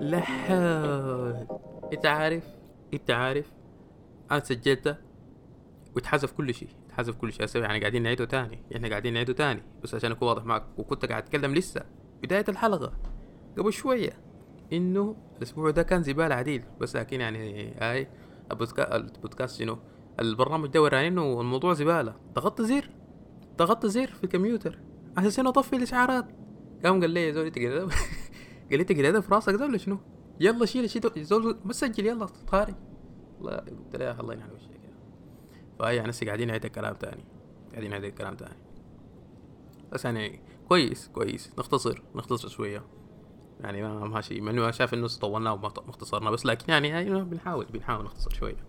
لحال انت عارف انت عارف. أنا سجلته واتحذف كل شيء اتحذف كل شيء. هسه يعني قاعدين نعيده تاني إحنا قاعدين نعيده تاني. بس عشان اكون واضح معك وكنت قاعد أتكلم لسه. بداية الحلقة. قبل شوية. إنه الأسبوع ده كان زبالة عديل. بس لكن يعني هاي البودكا- البودكاست شنو؟ البرنامج ده وراني إنه الموضوع زبالة. ضغطت زر. ضغطت زر في الكمبيوتر. أساس انه أطفي الإشعارات. قام قال لي يا زول إنت قال لي إنت قاعد في راسك ده ولا شنو؟ يلا شيل ده زول ما تسجل يلا خارج والله قلت له يا أخي الله ينعم وشك فهي يعني هسه قاعدين نعيد الكلام تاني. قاعدين نعيد الكلام تاني. بس يعني كويس كويس. نختصر نختصر شوية. يعني ما ما شيء مع أنا شايف إنه طولنا وما ما اختصرنا. بس لكن يعني هاي بنحاول بنحاول نختصر شوية.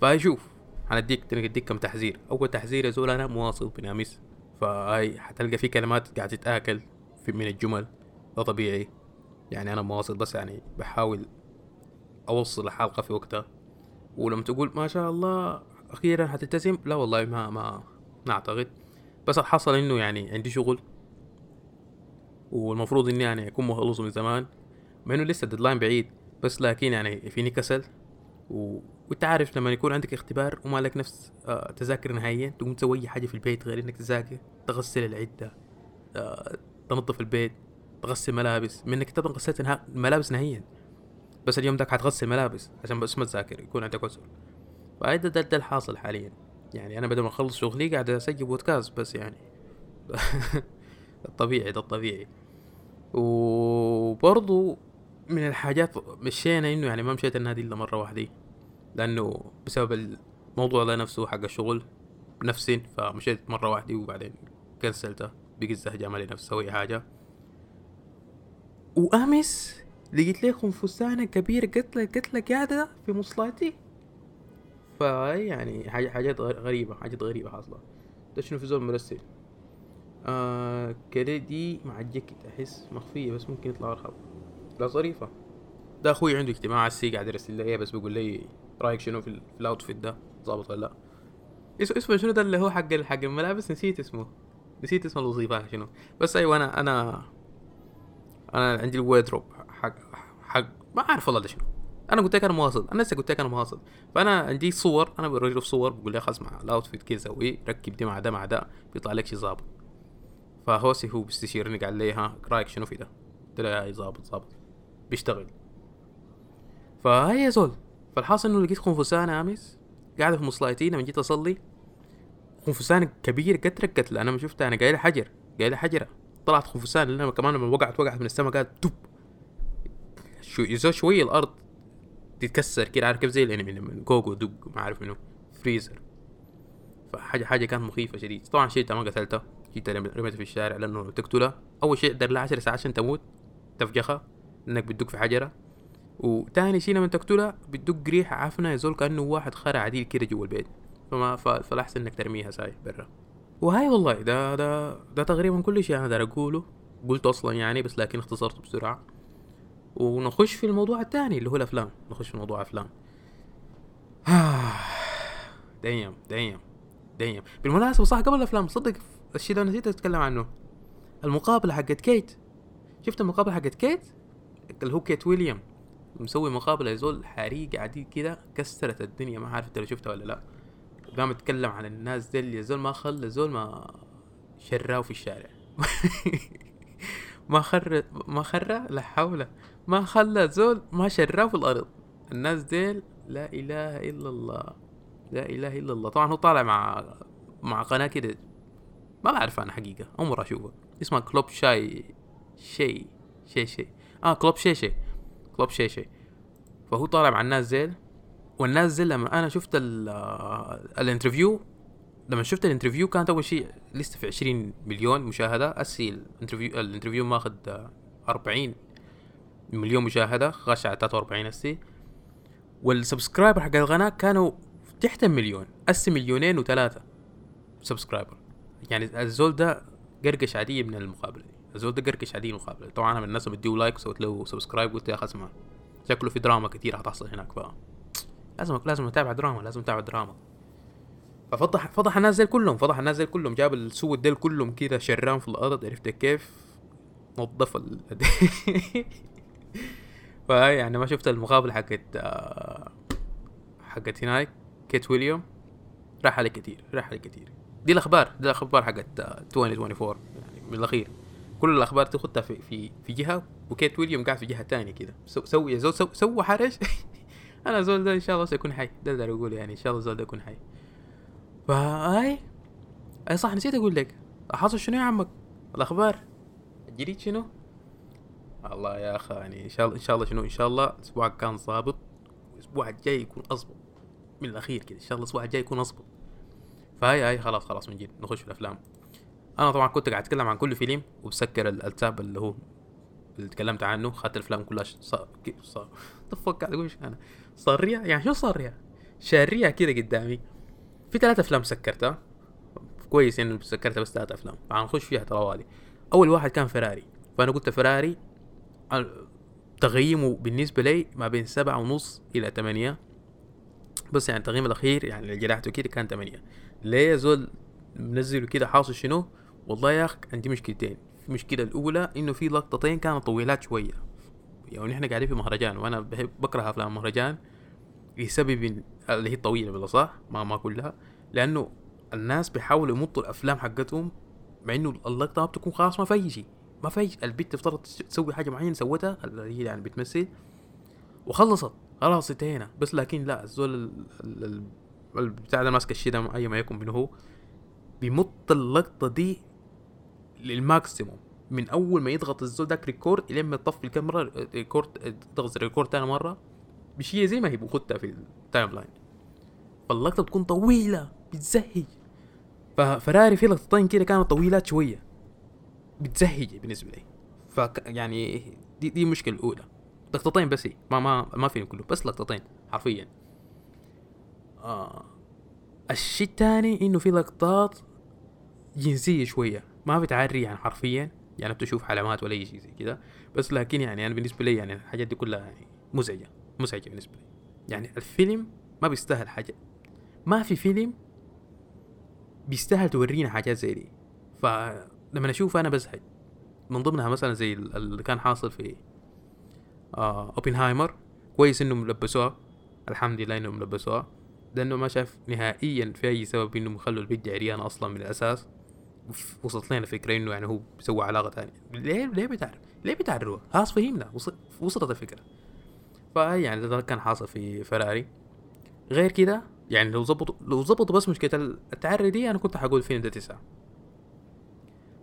فهي شوف حنديك نديك كم تحذير. أول تحذير يا زول أنا مواصل بنامس فهاي حتلقى في كلمات قاعد تتآكل في من الجمل. ده طبيعي. يعني أنا مواصل بس يعني بحاول أوصل الحلقة في وقتها. ولما تقول ما شاء الله أخيرا حتلتزم لا والله ما ما ما أعتقد. بس الحصل إنه يعني عندي شغل. والمفروض إني يعني أكون مخلص من زمان. مع إنه لسه الديدلاين بعيد. بس لكن يعني فيني كسل. و... وانت عارف لما يكون عندك اختبار وما لك نفس آه تذاكر نهائيا تقوم تسوي أي حاجة في البيت غير إنك تذاكر تغسل العدة آه تنظف البيت تغسل ملابس منك انت ما غسلت الملابس نهائيا. بس اليوم داك حتغسل ملابس عشان بس ما تذاكر يكون عندك عذر. فهذا ده, ده الحاصل حاليا. يعني أنا بدل ما أخلص شغلي قاعد أسجل بودكاست بس يعني. الطبيعي ده الطبيعي. وبرضو من الحاجات مشينا إنه يعني ما مشيت النادي إلا مرة واحدة. لأنه بسبب الموضوع ده نفسه حق الشغل نفسي فمشيت مرة واحدة وبعدين كنسلته بقيت زهجان مالي نفسي أسوي حاجة. وأمس لقيت لي خنفسانة كبيرة قتلة قتلة قاعدة في مصلاتي. يعني حاجة حاجات غريبة حاجات غريبة حاصلة. ده شنو في زول مرسل؟ آه كده دي مع الجاكيت أحس مخفية بس ممكن يطلع ارخب لا ظريفة. ده أخوي عنده اجتماع أسي قاعد يرسل لي بس بيقول لي رأيك شنو في, ال- في ال outfit ده؟ ظابط ولا لا؟ اسمه شنو ده اللي هو حق حق الملابس؟ نسيت اسمه. نسيت اسم الوظيفة شنو. بس أيوه أنا أنا أنا عندي ال wardrobe حق حق ما أعرف والله ده شنو. أنا قلت لك أنا مواصل. أنا لسه قلت لك أنا مواصل. فأنا عندي صور أنا بوريه في صور بقول له خلاص مع ال outfit كذا سوي ركب دي مع ده مع ده بيطلع لك شي ظابط. فهو أسي هو بيستشيرني قال لي ها رأيك شنو في ده؟ قلت له يا ظابط ظابط. بيشتغل. فهي يا زول. فالحاصل إنه لقيت خنفسانة آمس قاعدة في مصلايتي لما جيت أصلي خنفسان كبير قترة قتلة أنا ما شفتها أنا قايله حجر قايله حجرة طلعت خنفسان لأن كمان لما وقعت وقعت من السماء قاعد دب شو يزو شوية الأرض تتكسر كده عارف كيف زي الأنمي لما جوجو دق ما عارف منو فريزر. فحاجة حاجة كانت مخيفة شديد. طبعا شيلتها ما قتلتها جيت رميتها في الشارع لأنه تقتلها أول شيء دار لها عشر ساعات عشان تموت. تفجخها إنك بتدق في حجرة. وتاني شيء لما تقتلها بتدق ريحة عفنة يا زول كأنه واحد خرع عديل كده جوا البيت. فما ف- فالأحسن إنك ترميها ساي برا. وهاي والله ده ده ده تقريبا كل شيء أنا داير أقوله. قلت أصلا يعني بس لكن اختصرته بسرعة. ونخش في الموضوع الثاني اللي هو الأفلام. نخش في موضوع أفلام. دايم دايم دايم. بالمناسبة صح قبل الأفلام صدق الشيء ده نسيت أتكلم عنه. المقابلة حقت كيت. شفت المقابلة حقت كيت؟ اللي هو كيت ويليام مسوي مقابلة يا زول حريقه عديد كده كسرت الدنيا. ما عارف انت لو شفتها ولا لا. قام يتكلم عن الناس ديل يا زول ما خلى زول ما شراه في الشارع. ما خر ما خر لا حول. ما خلى زول ما شراه في الأرض. الناس ديل لا إله إلا الله لا إله إلا الله. طبعا هو طالع مع مع قناة كده. ما بعرف أنا حقيقة اول مره اشوفها اسمها Club Shay شي Shay Shay. آه Club Shay Shay Club Shay Shay فهو طالع مع الناس ديل والناس دي لما أنا شفت آه، ال interview لما شفت ال interview كانت أول شيء لسه في 20 مليون مشاهدة. أسي ال interview ال interview ماخذ آه، 40 مليون مشاهدة. خش على 43 أسي. وال subscriber حق القناة كانوا تحت المليون. أسي مليونين وثلاثه subscriber. يعني الزول ده قرقش عادي من المقابلة. الزول ده قرقش عادي من المقابله طبعا أنا من الناس اللي like وسويت له subscribe قلت يا أخي اسمع شكله في دراما كتير حتحصل هناك ف لازم لازم اتابع دراما لازم اتابع دراما ففضح فضح الناس ديل كلهم فضح الناس ديل كلهم جاب السود ديل كلهم كده شرام في الأرض عرفت كيف؟ نظف ال يعني ما شفت المقابلة حقت آه، حقت هناك كيت ويليام. راح عليه كثير راح عليه كثير دي الأخبار دي الأخبار حقت آه، 2024 يعني من الأخير. كل الأخبار تاخدها في في في جهة وكيت ويليام قاعد في جهة ثانية كده. سو يا زول سو حرج. أنا زول ده إن شاء الله سيكون حي. ده اللي أقول يعني إن شاء الله زول ده يكون حي. فاي اي صح نسيت أقول لك. حاصل شنو يا عمك؟ الأخبار؟ الجديد شنو؟ الله يا أخي يعني إن شاء الله إن شاء الله شنو؟ إن شاء الله اسبوعك كان ظابط الأسبوع الجاي يكون اظبط من الأخير كده إن شاء الله الأسبوع الجاي يكون اظبط فهاي هاي خلاص خلاص من جد. نخش في الأفلام. أنا طبعا كنت قاعد أتكلم عن كل فيلم وبسكر ال- التاب اللي هو اللي تكلمت عنه. خدت الأفلام كلها صار صار قاعد أقول أنا؟ صارية يعني شو صارية شارية كده قدامي. في ثلاث أفلام سكرتها. كويس انه سكرتها بس ثلاث أفلام. فهنخش فيها طوالي أول واحد كان فيراري. فأنا قلت فيراري ال- تقييمه بالنسبة لي ما بين سبعة ونص إلى ثمانية. بس يعني التقييم الأخير يعني اللي جرحته كده كان ثمانية. ليه زول منزله كده حاصل شنو؟ والله يا أخ عندي مشكلتين. المشكلة الأولى إنه في لقطتين كانت طويلات شوية. يعني نحن قاعدين في مهرجان وأنا بحب بكره أفلام المهرجان لسبب اللي هي الطويلة بالأصح ما ما كلها. لأنه الناس بيحاولوا يمطوا الأفلام حقتهم مع إنه اللقطة ما بتكون خلاص ما في شيء. ما في البت افترضت تسوي حاجة معينة سوتها اللي هي يعني بتمثل وخلصت. خلاص انتهينا. بس لكن لا الزول ال- ال- ال- البتاع ده ماسك الشيء أي ما يكن منه هو بيمط اللقطة دي لل maximum من أول ما يضغط الزول داك record الين ما يطفي الكاميرا record ضغط record تاني مرة بشيء زي ما هي بختها في ال timeline فاللقطة بتكون طويلة بتزهج. ففيراري في لقطتين كده كانت طويلات شوية. بتزهج بالنسبة لي. ف يعني دي دي المشكلة الأولى. لقطتين بس هي ما ما ما فيلم كله بس لقطتين حرفيا. آه الشيء الثاني إنه في لقطات جنسية شوية. ما بتعري يعني حرفيا يعني بتشوف علامات ولا أي شيء زي كده. بس لكن يعني أنا بالنسبة لي يعني الحاجات دي كلها يعني مزعجة مزعجة بالنسبة لي. يعني الفيلم ما بيستاهل حاجة. ما في فيلم بيستاهل تورينا حاجات زي دي. فلما أشوف أنا بزهق. من ضمنها مثلا زي ال- اللي كان حاصل في آه أوبنهايمر. كويس انه ملبسوها الحمد لله انه ملبسوها لأنه ما شاف نهائيا في أي سبب إنهم يخلوا البنت عريانة أصلا من الأساس. وصلت لنا فكرة إنه يعني هو بيسوي علاقة تانية ليه ليه بتعرف ليه بتعرفوها خلاص فهمنا. وص- وصلت الفكرة. فهي يعني ده كان حاصل في فراري. غير كده يعني لو زبطوا لو زبطوا بس مشكلة التعري دي أنا كنت حقول الفيلم ده تسعة.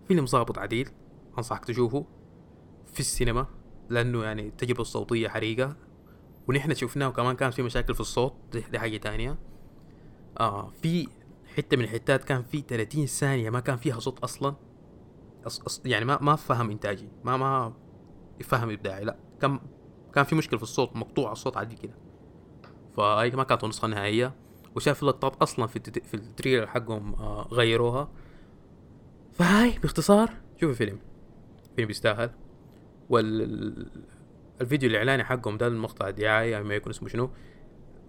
فيلم ظابط عديل أنصحك تشوفه في السينما لأنه يعني التجربة الصوتية حريقة. ونحن شفناه وكمان كان في مشاكل في الصوت دي, حاجة تانية. آه في حتة من الحتات كان في 30 ثانية ما كان فيها صوت أصلا. أص أص يعني ما ما فهم إنتاجي ما ما فهم إبداعي لا. كان كان في مشكلة في الصوت مقطوع الصوت عادي كده. فهي ما كانت النسخة النهائية وشاف اللقطات أصلا في التت- في ال trailer حقهم آه غيروها. فهاي باختصار شوف الفيلم فيلم بيستاهل وال الفيديو الإعلاني حقهم ده المقطع الدعاية أو ما يكون اسمه شنو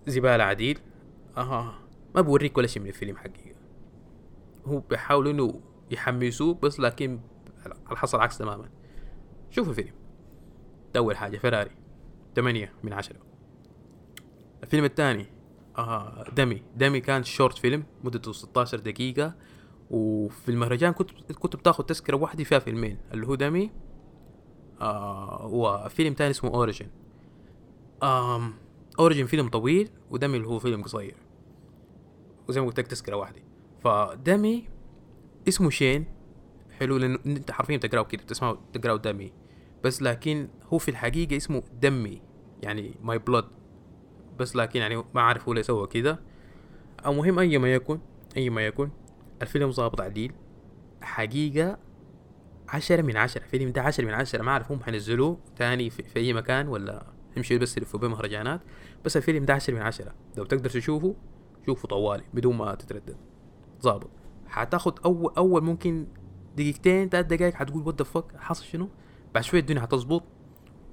زبالة عديل. آه ما بوريك ولا شيء من الفيلم حقيقة هو بيحاولوا إنه يحمسوك بس لكن الحصل عكس تماما. شوف الفيلم. ده أول حاجة فيراري. تمانية من عشرة. الفيلم الثاني آه دمي. دمي كان short film مدته 16 دقيقة. وفي المهرجان كنت كنت بتاخد تذكرة واحدة فيها فيلمين. اللي هو دمي آه وفيلم تاني اسمه Origin آم Origin فيلم طويل ودمي اللي هو فيلم قصير. وزي ما قلت لك تذكرة واحدة. فدمي اسمه شين. حلو لأنه إنت حرفيا تقراه كده بتسمعه تقراه دمي بس لكن هو في الحقيقة اسمه دمي يعني my blood بس لكن يعني ما عارف هو ليه سوى كده. أو مهم أي ما يكن أي ما يكن الفيلم ظابط عديل. حقيقة عشرة من عشرة الفيلم ده عشرة من عشرة. ما أعرف هم حينزلوه تاني في, في أي مكان ولا يمشي بس يلفوا بيه مهرجانات بس الفيلم ده عشرة من عشرة. لو تقدر تشوفه شوفه طوالي بدون ما تتردد. ظابط. حتاخد أول أول ممكن دقيقتين تلات دقايق حتقول وات ذا فك حصل شنو؟ بعد شوية الدنيا حتظبط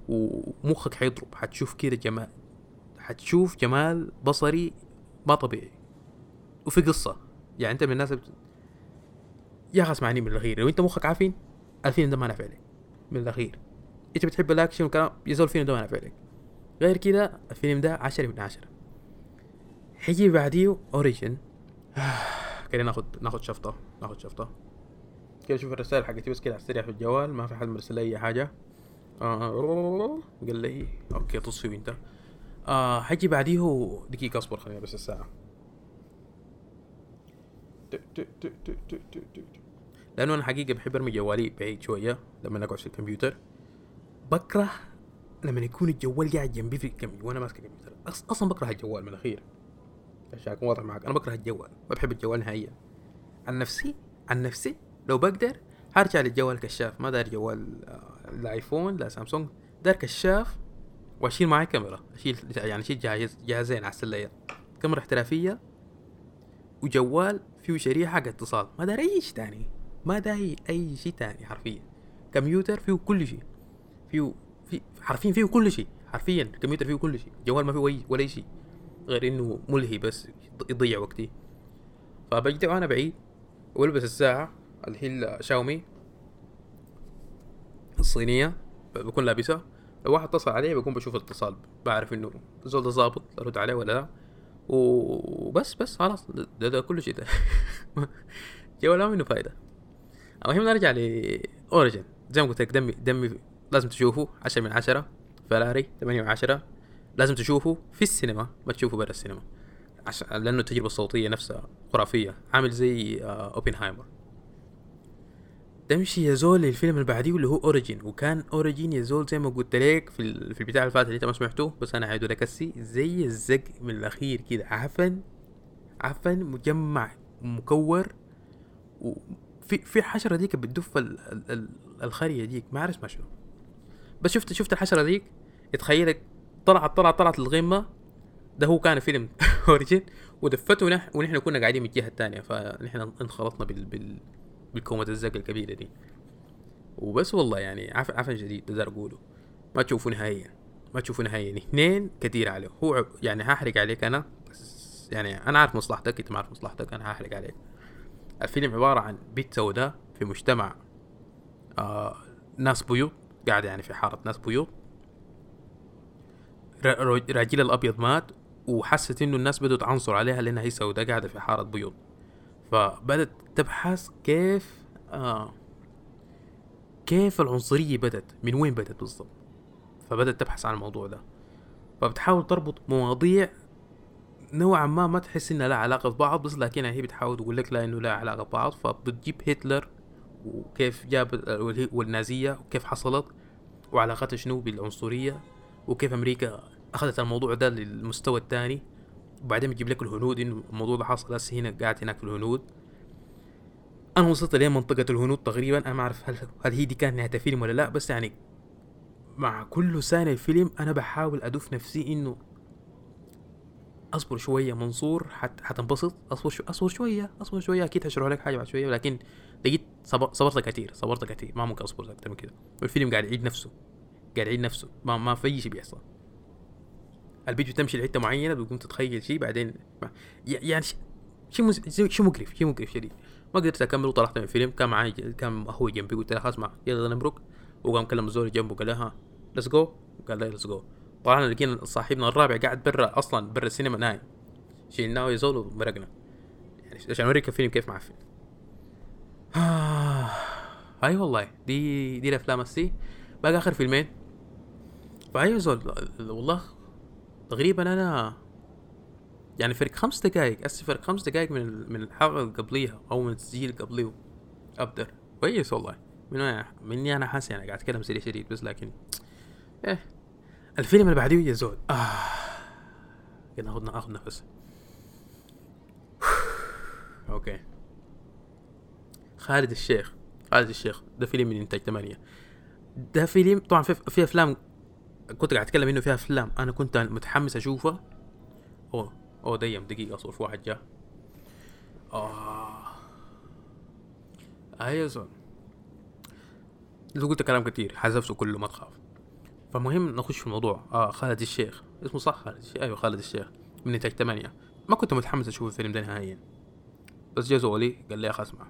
ومخك حيضرب. حتشوف كده جمال حتشوف جمال بصري ما طبيعي. وفي قصة. يعني أنت من الناس بت... يا أخي اسمعني من الأخير. لو أنت مخك عافين الفيلم ده ما نافع لك. من الأخير. أنت بتحب الأكشن والكلام يزول الفيلم ده ما نافع لك. غير كده الفيلم ده عشرة من عشرة. حيجي بعديه Origin كده ناخد ناخد شفطة. ناخد شفطة. كده شوف الرسائل حقتي بس كده على السريع في الجوال. ما في حد مرسل أي حاجة. آه قال لي okay طص فيه انت آه حيجي بعديه دقيقة أصبر خليني بس الساعة. لأنه أنا حقيقة بحب أرمي جوالي بعيد شوية لما أقعد في الكمبيوتر. بكره لما يكون الجوال قاعد جنبي في جنبي وأنا ماسك الكمبيوتر. أصلا بكره الجوال من الأخير. عشان اكون واضح معك. أنا بكره الجوال ما بحب الجوال نهائيا. عن نفسي؟ عن نفسي؟ لو بقدر هرجع للجوال الكشاف. ما دار جوال آه، الايفون لا سامسونج دار كشاف وأشيل معي كاميرا. أشيل يعني أشيل جهاز جهازين على السلية. كاميرا احترافية وجوال فيه شريحة حق اتصال. ما دار أي شيء تاني. ما داعي أي شيء تاني حرفيا. كمبيوتر فيه كل شيء. فيه في حرفيا فيه كل شيء. حرفيا الكمبيوتر فيه كل شيء. الجوال ما فيه ولا شيء. غير إنه ملهي بس يضيع وقتي. فبجي وأنا بعيد والبس الساعة اللي هي شاومي الصينية بكون لابسها. لو واحد اتصل علي بكون بشوف الاتصال بعرف إنه الزول ده ظابط أرد عليه ولا لا. وبس بس خلاص ده, ده كل شيء ده. جوال ما منه فايدة المهم نرجع ل Origin زي ما قلت لك دمي دمي لازم تشوفه عشرة من عشرة فلاري ثمانية من عشرة. لازم تشوفه في السينما ما تشوفه برا السينما. عشان لأنه التجربة الصوتية نفسها خرافية عامل زي آه أوبنهايمر. تمشي يا زول للفيلم اللي بعديه اللي هو Origin وكان Origin يا زول زي ما قلت لك في في البتاع اللي فات اللي انت ما سمعته بس أنا عايده لك السي زي الزق من الأخير كده عفن عفن مجمع مكور وفي في حشره ديك بتدف الخرية ديك ما عارف ما شنو. بس شفت شفت الحشرة ديك؟ يتخيلك طلعت طلعت طلعت للغمه ده هو كان فيلم أوريجين. ودفته ونح ونحن كنا قاعدين من الجهة الثانية. فنحن انخلطنا بال بال بالكومة الزق الكبيرة دي. وبس والله يعني عفن عفن جديد ده اقوله ما تشوفوا نهائيا. ما تشوفوا نهائيا. اثنين كثير عليه. هو يعني هحرق عليك أنا بس يعني أنا عارف مصلحتك أنت ما عارف مصلحتك أنا هحرق عليك. الفيلم عبارة عن بيت سوداء في مجتمع آه ناس بيوت قاعدة يعني في حارة ناس بيوت. راجل الأبيض مات وحست إنه الناس بدأت تعنصر عليها لأنها هي سوداء قاعدة في حارة بيوض فبدت تبحث كيف آه كيف العنصرية بدت من وين بدت بالضبط. فبدت تبحث عن الموضوع ده. فبتحاول تربط مواضيع نوعا ما ما تحس إنها لها علاقة ببعض بس لكنها هي بتحاول تقول لك لا إنه لها علاقة ببعض. فبتجيب هتلر وكيف جاب والنازية وكيف حصلت وعلاقتها شنو بالعنصرية. وكيف أمريكا أخذت الموضوع ده للمستوى الثاني وبعدين بتجيب لك الهنود إنه الموضوع ده حصل هسه هنا قاعد هناك في الهنود. أنا وصلت لين منطقة الهنود تقريبا أنا ما أعرف هل هل هي دي كانت نهاية الفيلم ولا لا بس يعني مع كل ثانية الفيلم أنا بحاول ادف نفسي إنه أصبر شوية منصور حت حتنبسط. أصبر شو أصبر شوية أصبر شوية. أكيد هشرح لك حاجة بعد شوية لكن لقيت صبر صبرت كثير صبرت كثير ما ممكن أصبر أكثر من كده. والفيلم قاعد يعيد نفسه. قاعد يعيد نفسه. ما ما في شيء بيحصل. الفيديو تمشي لحتة معينة بتقوم تتخيل شيء بعدين يعني شيء شيء مقرف شيء مقرف شديد. ما قدرت اكمل وطلعت من الفيلم كان معي كان أخوي جنبي قلت له خلاص ما يلا نمرق وقام كلم الزول جنبه قال لها let's go قال له let's go طلعنا لقينا صاحبنا الرابع قاعد برا أصلا برا السينما نايم. شيلناه يا زول ومرقنا. يعني عشان أوريك الفيلم كيف معفن آه. أي والله دي دي الأفلام السي. باقي آخر فيلمين. فأيوة زول والله تقريبا أنا يعني فرق خمس دقايق اسف فرق خمس دقايق من من الحلقة قبليها أو من التسجيل قبليه أبدر. كويس والله. من وين مني أنا حاسس يعني قاعد أتكلم سريع شديد بس لكن إيه. الفيلم اللي بعديه يا زول. آه. ناخذ اخذ نفس. okay. خالد الشيخ خالد الشيخ ده فيلم من إنتاج ثمانية ده فيلم طبعا في, في أفلام كنت قاعد أتكلم إنه فيها أفلام. أنا كنت متحمس اشوفها أوه أوه damn دقيقة اصبر في واحد جاء. آه. أيوه لو قلت كلام كتير حذفته كله ما تخاف. فمهم نخش في الموضوع. آه خالد الشيخ. اسمه صح خالد الشيخ؟ أيوه خالد الشيخ. من انتاج ثمانية. ما كنت متحمس أشوف الفيلم ده نهائيا. بس جا زولي قال لي يا أخي اسمع.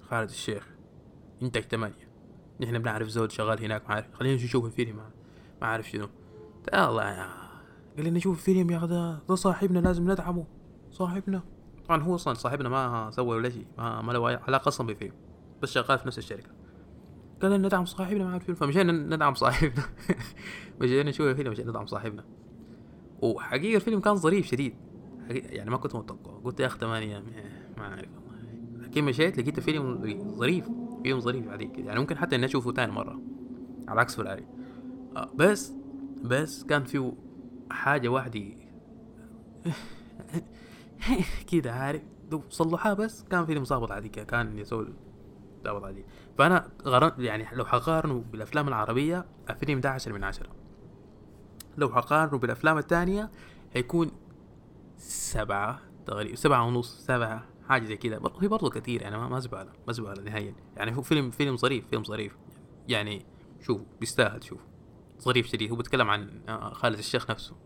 خالد الشيخ انتج ثمانية. نحن بنعرف زول شغال هناك ما عارف. خلينا نشوف الفيلم ما عارف شنو. الله يا قال لي نشوف الفيلم يا أخي ده, صاحبنا لازم ندعمه. صاحبنا. طبعا هو أصلا صاحبنا ما سوى ولا شيء ما, ما له علاقة أصلا بالفيلم بس شغال في نفس الشركة. قال لنا ندعم صاحبنا مع الفيلم فمشينا ندعم صاحبنا. مشينا نشوف الفيلم مشينا ندعم صاحبنا. وحقيقة الفيلم كان ظريف شديد. يعني ما كنت متوقع. قلت يا اخ ثمانية ما أعرف والله. لكن مشيت لقيت الفيلم ظريف فيلم ظريف عليك. يعني ممكن حتى إني أشوفه تاني مرة على عكس فلاري. بس بس كان فيه حاجة واحدة كده عارف صلحها بس. كان فيلم ظابط عادي كان يسوي ظابط عادي فأنا غرن يعني لو حقارنه بالأفلام العربية الفيلم ده عشرة من عشرة. لو حقارنه بالأفلام الثانية هيكون سبعة تقريبا سبعة ونص سبعة حاجة زي كذا هي برضه كثير يعني ما زبالة ما زبالة نهائيا. يعني هو فيلم فيلم ظريف فيلم ظريف. يعني شوف بيستاهل شوف. ظريف شديد هو بيتكلم عن آه، خالد الشيخ نفسه.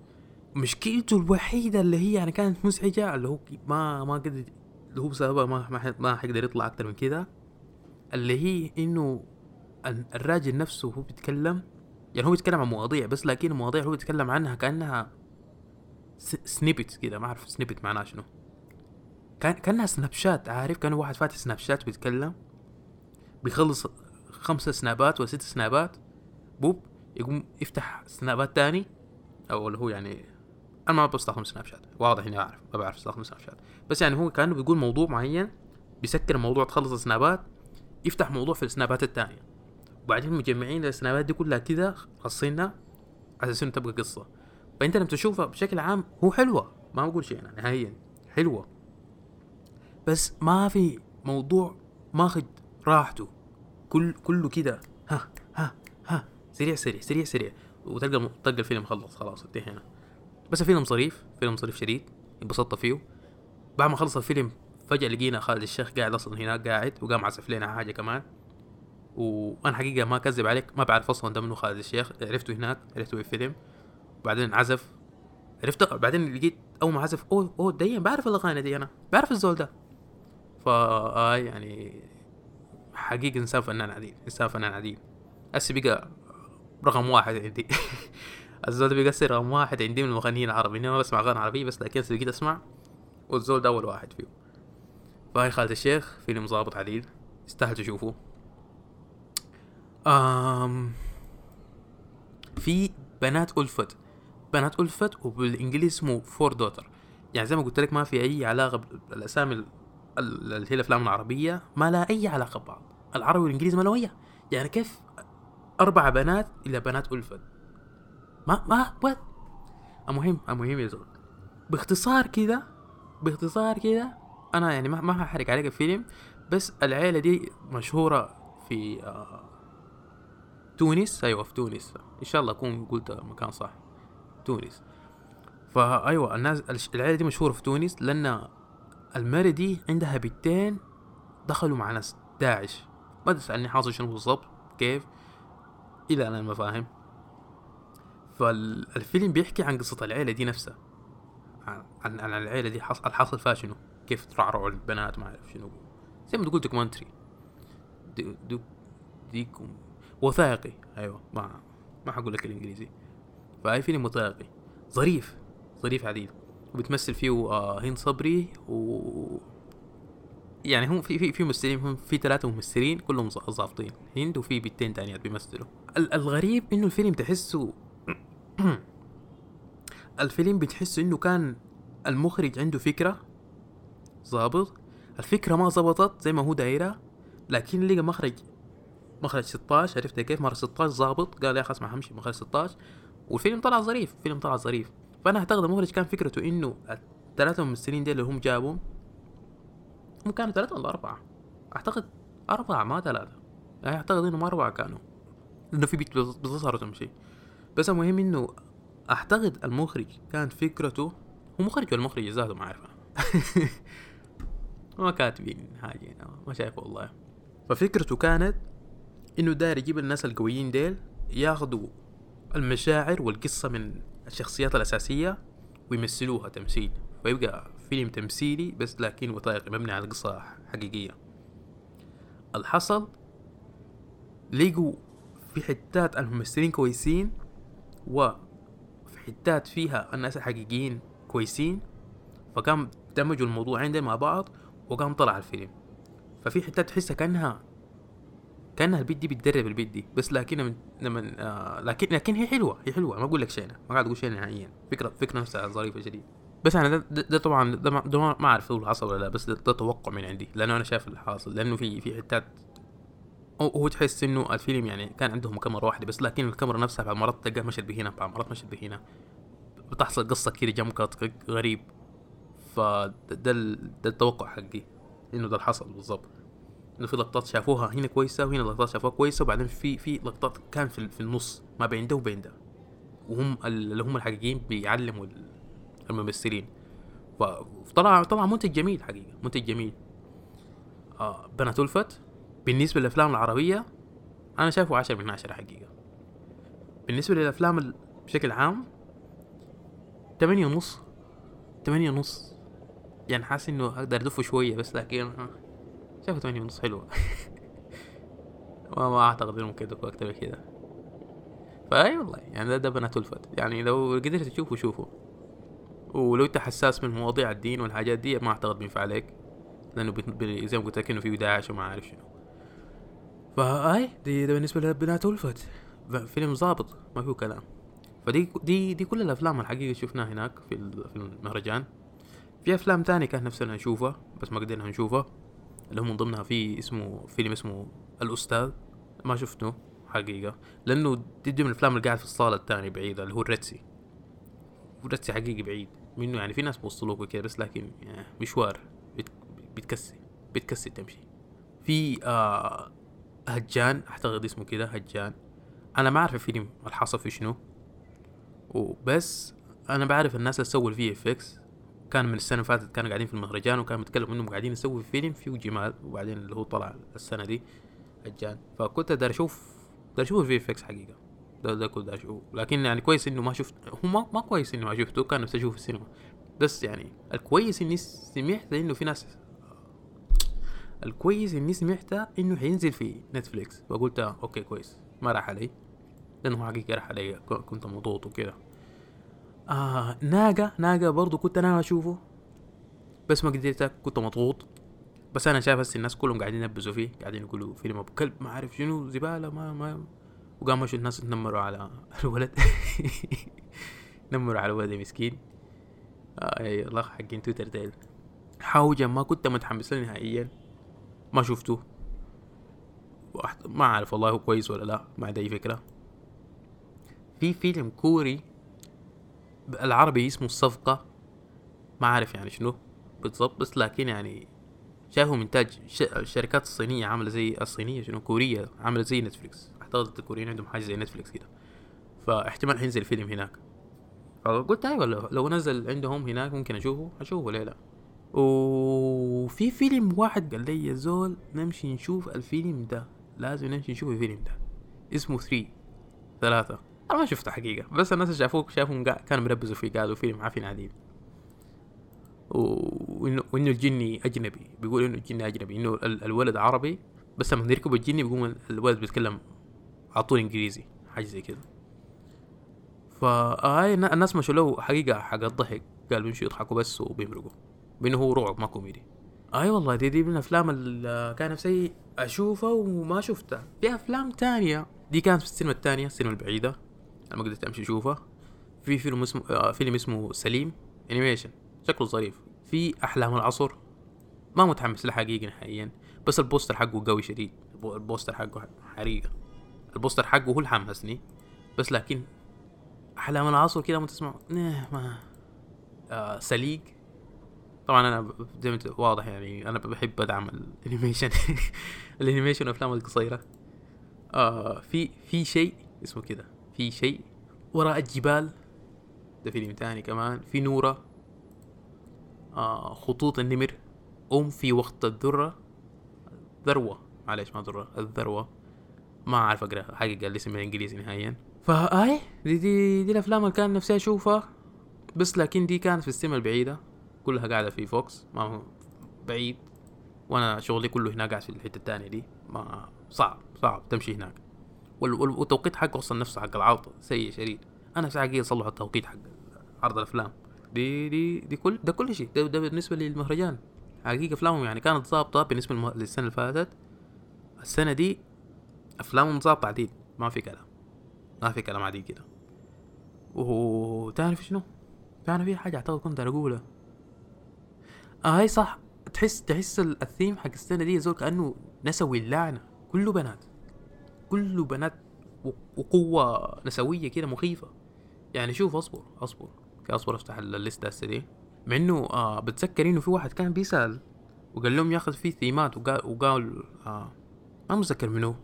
مشكلته الوحيدة اللي هي يعني كانت مزعجة اللي هو ما ما قدر اللي هو بسببها ما ما حيقدر يطلع أكتر من كذا اللي هي إنه الراجل نفسه هو بيتكلم يعني هو بيتكلم عن مواضيع بس لكن المواضيع هو بيتكلم عنها كأنها سنيبت كده ما أعرف سنيبت معناها شنو. كان كأنها سناب شات عارف؟ كان واحد فاتح سناب شات بيتكلم بيخلص خمسة سنابات ولا ست سنابات بوب يقوم يفتح سنابات تاني أو اللي هو يعني أنا ما بستخدم سناب شات واضح إني أعرف ما بعرف استخدم سناب شات. بس يعني هو كأنه بيقول موضوع معين بيسكر الموضوع تخلص السنابات يفتح موضوع في السنابات التانية. وبعدين مجمعين السنابات دي كلها كده خاصينها على أساس إنه تبقى قصة. فأنت لما تشوفها بشكل عام هو حلوة ما بقول شيء أنا نهائيا حلوة. بس ما في موضوع ماخذ راحته كل كله كده ها. سريع سريع سريع سريع. وتلقى تلقى الفيلم خلص خلاص انتهينا بس الفيلم ظريف فيلم ظريف شديد انبسطت فيه. بعد ما خلص الفيلم فجأة لقينا خالد الشيخ قاعد أصلا هناك قاعد وقام عزف لنا حاجة كمان. وأنا حقيقة ما أكذب عليك ما بعرف أصلا ده منه خالد الشيخ. عرفته هناك عرفته في الفيلم. وبعدين عزف. عرفت بعدين لقيت أول ما عزف أوه أوه دي بعرف الأغاني دي أنا بعرف الزول ده. فا يعني حقيقة إنسان فنان عديد إنسان فنان عديد هسه بقى رقم واحد عندي. الزول ده بقى رقم واحد عندي من المغنيين العربيين أنا ما بسمع أغاني عربية بس لكن بقيت أسمع والزول ده أول واحد فيه فهاي خالد الشيخ فيلم ظابط عديد يستاهل تشوفوه. آم في بنات ألفت. بنات ألفت وبالإنجليزي اسمه Four Daughters يعني زي ما قلت لك ما في أي علاقة بالأسامي اللي هي الأفلام العربية ما لها أي علاقة ببعض. العربي والإنجليزي ما له أي. يعني كيف أربع بنات إلى بنات ألفت ما ما what المهم المهم يا زول باختصار كده باختصار كده أنا يعني ما ما هحرق عليك الفيلم بس العيلة دي مشهورة في آه تونس. أيوه في تونس. إن شاء الله أكون قلت مكان صح. تونس. فايوه الناس العيلة دي مشهورة في تونس لأن المرة دي عندها بنتين دخلوا مع ناس داعش. ما تسألني حاصل شنو بالضبط كيف؟ إلى أنا ما فاهم فالفيلم بيحكي عن قصة العيلة دي نفسها. عن, عن العيلة دي حصل الحاصل فيها شنو؟ كيف ترعرعوا البنات ما أعرف شنو. زي ما تقول documentary دي دو ديكم وثائقي. أيوه ما ما حقول لك الإنجليزي. فأي فيلم وثائقي. ظريف. ظريف عديد. وبتمثل فيه آه هند صبري و يعني هم في في في ممثلين هم في ثلاثة ممثلين كلهم ظابطين. هند وفي بنتين تانيات بيمثلوا. الغريب إنه الفيلم تحسه الفيلم بتحس إنه كان المخرج عنده فكرة ظابط. الفكرة ما ظبطت زي ما هو دايرة لكن لقى مخرج مخرج 16 عرفت كيف؟ مخرج 16 ظابط. قال يا أخي اسمع همشي مخرج 16 والفيلم طلع ظريف الفيلم طلع ظريف. فأنا أعتقد المخرج كان فكرته إنه الثلاثة ممثلين دي اللي هم جابهم هم كانوا ثلاثة ولا أربعة؟ أعتقد أربعة ما ثلاثة. يعني أعتقد إنهم أربعة كانوا. لأنه في بيت بتظهر وتمشي بس المهم إنه أعتقد المخرج كانت فكرته هو مخرج ولا المخرج ذاته ما اعرف ما كاتبين حاجة ما شايف والله. ففكرته كانت إنه داير يجيب الناس القويين ديل ياخدوا المشاعر والقصة من الشخصيات الأساسية ويمثلوها تمثيل. ويبقى فيلم تمثيلي بس لكن وثائقي مبني على قصة حقيقية. الحصل لقوا في حتات الممثلين كويسين وفي حتات فيها الناس الحقيقيين كويسين. فقام دمجوا الموضوع عندهم مع بعض وقام طلع الفيلم. ففي حتات تحسها كانها كأنها البيت دي بتدرب البيت دي. بس لكن لما آه لكن لكن هي حلوة هي حلوة. ما أقول لك شيء ما قاعد أقول شيء نهائيا. فكره فكرة نفسها ظريفة جديد بس أنا ده, ده طبعا ده ما, ده ما أعرف هو حصل ولا لا. بس ده, ده توقع من عندي. لأنه أنا شايف اللي حاصل لأنه في في حتات هو تحس إنه الفيلم يعني كان عندهم كاميرا واحدة بس لكن الكاميرا نفسها بعض مرات تلقى مشت بهنا بعض مرات مشت بهنا. بتحصل قصة كده جمكت غريب. فده ده التوقع حقي إنه ده اللي حصل بالضبط. إنه في لقطات شافوها هنا كويسة وهنا لقطات شافوها كويسة وبعدين في في لقطات كان في, في النص ما بين ده وبين ده. وهم اللي هم الحقيقيين بيعلموا الممثلين. فطلع طلع منتج جميل حقيقة منتج جميل. آه بنات ألفت. بالنسبة للأفلام العربية أنا شايفه عشرة من عشرة حقيقة. بالنسبة للأفلام بشكل عام تمانية ونص تمانية ونص. يعني حاسس إنه أقدر أدفه شوية بس لكن شايفه تمانية ونص حلوة. ما, ما أعتقد إنه ممكن يدفوا أكتر من كده. فأي والله يعني ده, ده بنات ألفت. يعني لو قدرت تشوفه شوفه. ولو أنت حساس من مواضيع الدين والحاجات دي ما أعتقد بينفع عليك. لأنه زي ما قلت لك إنه في داعش وما عارف شنو. فهاي دي ده بالنسبة لبنات ألفت. فيلم ظابط ما فيه كلام. فدي دي دي كل الأفلام الحقيقة شفناها هناك في المهرجان. في أفلام تانية كان نفسنا نشوفها بس ما قدرنا نشوفها اللي هو من ضمنها في اسمه فيلم اسمه الأستاذ. ما شفته حقيقة. لأنه دي من الأفلام اللي قاعد في الصالة الثانية بعيدة اللي هو الرتسي الرتسي حقيقي بعيد. منه يعني؟ في ناس بوصلوك وكده بس لكن يعني مشوار. بتكسي. بتكسي تمشي. في آه هجان أعتقد اسمه كده هجان. أنا ما أعرف الفيلم الحصل في شنو. وبس أنا بعرف الناس اللي سووا ال VFX كان من السنة اللي فاتت كانوا قاعدين في المهرجان وكانوا بيتكلموا إنهم قاعدين يسووا فيلم فيه جمال. وبعدين اللي هو طلع السنة دي هجان. فكنت دار أشوف دار أشوف ال VFX حقيقة. ده ده كنت أشوفه. لكن يعني كويس إنه ما شفت هو ما, ما كويس إنه ما شفته. كان نفسي أشوفه في السينما. بس يعني الكويس إني سمعت إنه في ناس الكويس إني سمعتها إنه حينزل في نتفليكس. فقلت okay كويس. ما راح علي لأنه حقيقة راح علي كنت مضغوط وكده. آه ناقة ناقة برضو كنت أنا أشوفه بس ما قدرت كنت مضغوط. بس أنا شايف هسه الناس كلهم قاعدين ينبزوا فيه قاعدين يقولوا فيلم أبو كلب ما عارف شنو زبالة ما ما. وقاموا الناس تنمروا على الولد. نمروا على الولد مسكين آه الله حقين تويتر ديل. حوجة ما كنت متحمس نهائيا. ما شفته. ما أعرف والله هو كويس ولا لا ما عندي أي فكرة. في فيلم كوري العربي اسمه الصفقة. ما عارف يعني شنو بالضبط بس لكن يعني شايفه منتاج الشركات الصينية عاملة زي الصينية شنو كورية عاملة زي نتفليكس. أعتقد الكوريين عندهم حاجة زي نتفليكس كده. فاحتمال حينزل فيلم هناك. فقلت أيوه لو نزل عندهم هناك ممكن أشوفه. أشوفه ليه لا. وفي فيلم واحد قال لي يا زول نمشي نشوف الفيلم ده لازم نمشي نشوف الفيلم ده. اسمه 3 ثلاثة. أنا ما شفته حقيقة بس الناس اللي شافوه شافهم كانوا مربزوا فيه قالوا فيلم عافين عديد وانه الجني أجنبي بيقول إنه الجني أجنبي إنه الولد عربي بس لما يركب الجني بيقوم الولد بيتكلم على طول إنجليزي حاجة زي كده. فهاي الناس مشوا له حقيقة حق الضحك قال بيمشوا يضحكوا بس وبيمرقوا. بانه هو رعب ما كوميدي أي والله دي دي من الأفلام اللي كان نفسي اشوفها وما شفتها في أفلام تانية. دي كانت في السينما التانية السينما البعيدة ما قدرت أمشي أشوفها. في فيلم اسمه آه فيلم اسمه سليم animation شكله ظريف. في أحلام العصر. ما متحمس له نهائيا. بس البوستر حقه قوي شديد. البوستر حقه حريقة البوستر حقه هو اللي حمسني بس لكن أحلام العصر كده ما تسمع ما. آه سليق. طبعا أنا زي ما واضح يعني أنا بحب أدعم ال animation. ال animation والأفلام القصيرة. آه في في شيء اسمه كده. في شيء وراء الجبال. ده فيلم تاني كمان. في نورة. آه خطوط النمر. أم في وقت الذرة. ذروة معلش ما ذرة. الذروة. ما أعرف حاجة قال الاسم بالإنجليزي نهائيا. فهاي دي دي, دي الأفلام اللي كان نفسي أشوفها. بس لكن دي كانت في السينما البعيدة. كلها قاعدة في فوكس ما بعيد. وأنا شغلي كله هناك قاعد في الحتة الثانية دي. ما صعب صعب تمشي هناك. والتوقيت حقه أصلا نفسه حق العرض سيء شديد. أنا ساعة جاي أصلح التوقيت حق عرض الأفلام. دي دي دي كل ده كل شيء. ده, ده بالنسبة للمهرجان. حقيقة أفلامهم يعني كانت ظابطة بالنسبة للسنة اللي فاتت. السنة دي أفلامهم ظابطة عديد. ما في كلام. ما في كلام عديد كده. وتعرف شنو؟ تعرف في حاجة أعتقد كنت أقولها. آه هاي صح. تحس تحس الثيم حق السنة دي زول كأنه نسوي اللعنة. كله بنات. كله بنات وقوة نسوية كده مخيفة. يعني شوف أصبر أصبر. في أصبر أفتح الليستة هسه دي. مع إنه آه بتذكر إنه في واحد كان بيسأل وقال لهم ياخذ فيه ثيمات وقال وقال آه ما متذكر منو.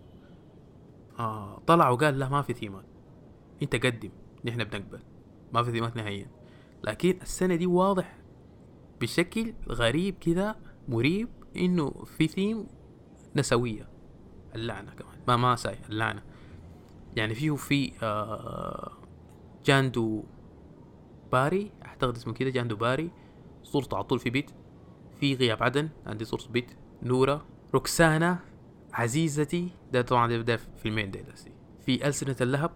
آه طلع وقال لا ما في ثيمات انت قدم نحن بنقبل. ما في ثيمات نهائيا. لكن السنة دي واضح بشكل غريب كذا مريب إنه في ثيم نسوية. اللعنة كمان. ما ما ساي اللعنة. يعني فيه في آه جاندو باري أعتقد اسمه كذا جاندو باري صورته على طول في بيت. في غياب عدن عندي صورة بيت. نورة روكسانا عزيزتي. ده طبعا ده, ده فيلمين ده في ألسنة اللهب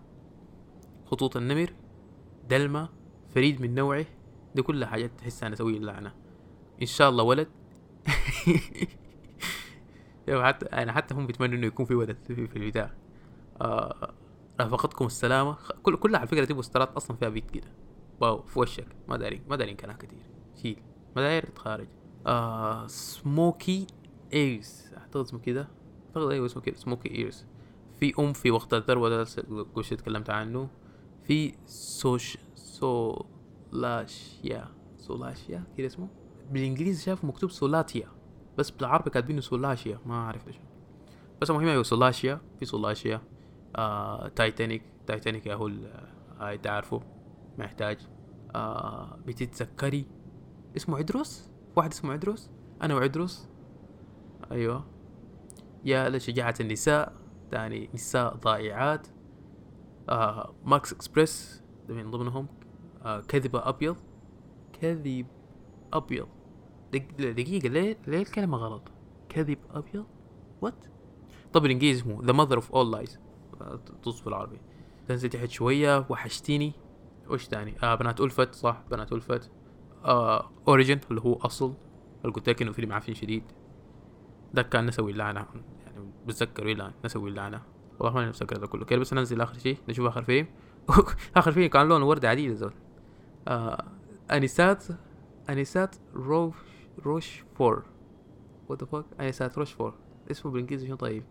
خطوط النمر دلما فريد من نوعه. دي كلها حاجات تحسها أنا أسوي اللعنة إن شاء الله ولد. حتى أنا حتى هم بيتمنوا إنه يكون في ولد في, البتاع. آه رافقتكم السلامة. كل كلها على فكرة تبغى استرات أصلا فيها بيت كده. واو في وشك. ما دارين ما دارين كلام كتير. شيل. ما داير تخارج. آه سموكي ايرز أعتقد اسمه كده. أعتقد أيوه اسمه كده. سموكي ايرز في أم في وقت الذروه ده قلت تكلمت عنه. في سوش سولاشيا سولاشيا كده اسمه بالإنجليزي شايف مكتوب سولاتيا بس بالعربي كاتبينه سولاشيا ما أعرف إيش بس المهم أيوه سولاشيا في سولاشيا آه تايتانيك تايتانيك يا هو هاي تعرفه. محتاج. آه بتتذكري. اسمه عدروس؟ واحد اسمه عدروس؟ أنا وعدروس. أيوه. يا لشجاعة النساء. تاني نساء ضائعات. آه ماكس اكسبريس من ضمنهم آه كذبة أبيض. كذب أبيض. دقيقة ليه ليه الكلمة غلط؟ كذب أبيض؟ what طب الإنجليزي اسمه the mother of all lies تصف العربي تنزل تحت شوية. وحشتيني. وش تاني؟ آه بنات ألفت صح؟ بنات ألفت. آه Origin اللي هو أصل. اللي قلت لك إنه فيلم عفن شديد. ده كان نسوي اللعنة. يعني بتذكر الآن نسوي اللعنة. والله ما نتذكر ده كله. كده بس ننزل آخر شيء. نشوف آخر فيلم. آخر فيلم كان لونه وردة عديدة زول آه أنيسات أنيسات روش روش فور وات ذا فاك أنيسات روش فور اسمه بالإنجليزي شنو طيب؟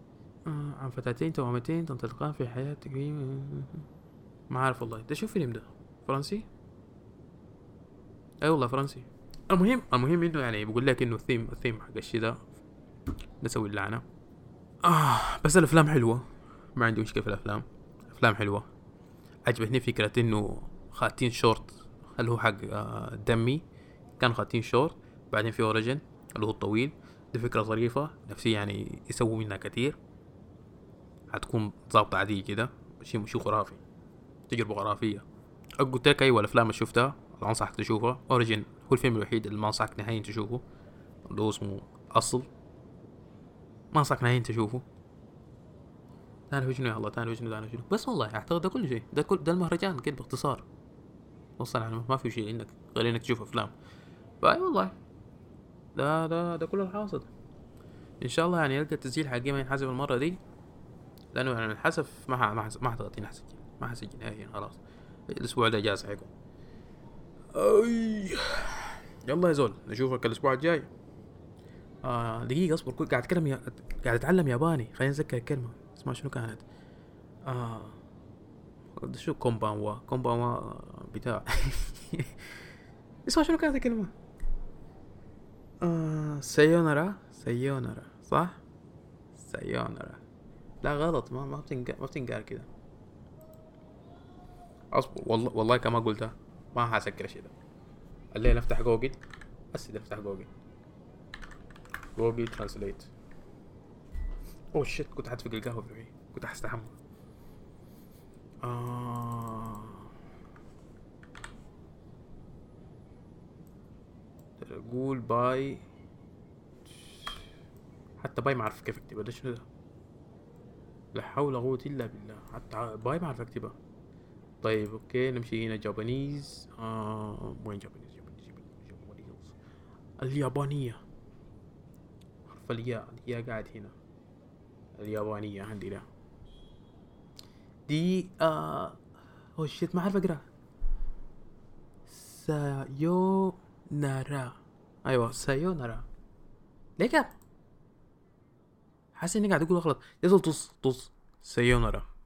آه عن فتاتين توامتين تنطلقان في حياتك ما عارف والله. ده شو فيلم ده؟ فرنسي؟ أي والله فرنسي. المهم المهم إنه يعني بقول لك إنه الثيم الثيم حق الشي ده نسوي اللعنة. آه بس الأفلام حلوة. ما عندي مشكلة في الأفلام. أفلام حلوة. عجبتني فكرة إنه خاتين شورت. اللي هو حق آه دمي. كان خاتين شورت بعدين في Origin اللي هو الطويل. دي فكرة ظريفة نفسي يعني يسووا منها كتير. حتكون ظابطة عادية كده شيء شيء خرافي. تجربة خرافية. قلت لك أيوه الافلام اللي شفتها أنصحك تشوفها. Origin هو الفيلم الوحيد اللي ما أنصحك نهائيا تشوفه. اللي هو اسمه أصل. ما أنصحك نهائيا تشوفه. تعرف شنو يا الله تعرف شنو تعرف شنو. بس والله أعتقد ده كل شيء. ده كل ده المهرجان كده باختصار. وصل يعني ما في شيء إنك غير إنك تشوف أفلام. فأي والله ده ده ده كل الحاصل. إن شاء الله يعني يلقى التسجيل حقي ما ينحسب المرة دي لأنه يعني الحسف ما ما ما حتغطيني حسجل ما حسجل نهائيا خلاص. الأسبوع ده اجازه حيكون أي. يلا يا زول نشوفك الأسبوع الجاي. آه دقيقة اصبر قاعد أتكلم يا... قاعد أتعلم ياباني. خليني اتذكر الكلمة اسمها شنو كانت. آه. شو كومبانوا كومبانوا بتاع. اسمها شنو كانت الكلمة؟ آه سيونارا سيونارا صح؟ سيونارا لا غلط ما ما بتنقال ما بتنقال كده. اصبر والله والله كما قلتها. ما حاسكر الشيء ده. الليل افتح جوجل. بس افتح Google. Google Translate. oh shit كنت حادفق القهوة في كنت حستحمى. آه. أقول bye. حتى bye ما أعرف كيف أكتبها. ده شنو لا حول ولا قوة إلا بالله. حتى bye ما أعرف أكتبها. طيب okay نمشي هنا. Japanese. آه وين Japanese؟ Japanese جابانيز اليابانية. حرف الياء الياء قاعد هنا. اليابانية عندي ده. دي آه oh shit ما اعرف اقرا さようなら أيوه さようなら ليه كده؟ حاسس إني قاعد أقول غلط. يلا طز طز. سايو نارا